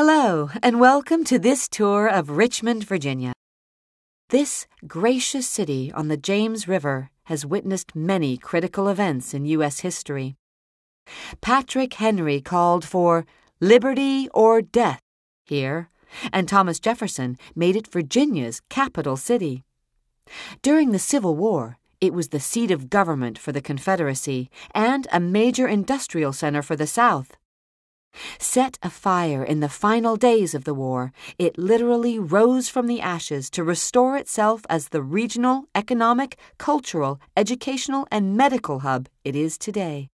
Hello, and welcome to this tour of Richmond, Virginia. This gracious city on the James River has witnessed many critical events in U.S. history. Patrick Henry called for liberty or death here, and Thomas Jefferson made it Virginia's capital city. During the Civil War, it was the seat of government for the Confederacy and a major industrial center for the South. Set afire in the final days of the war, it literally rose from the ashes to restore itself as the regional, economic, cultural, educational, and medical hub it is today.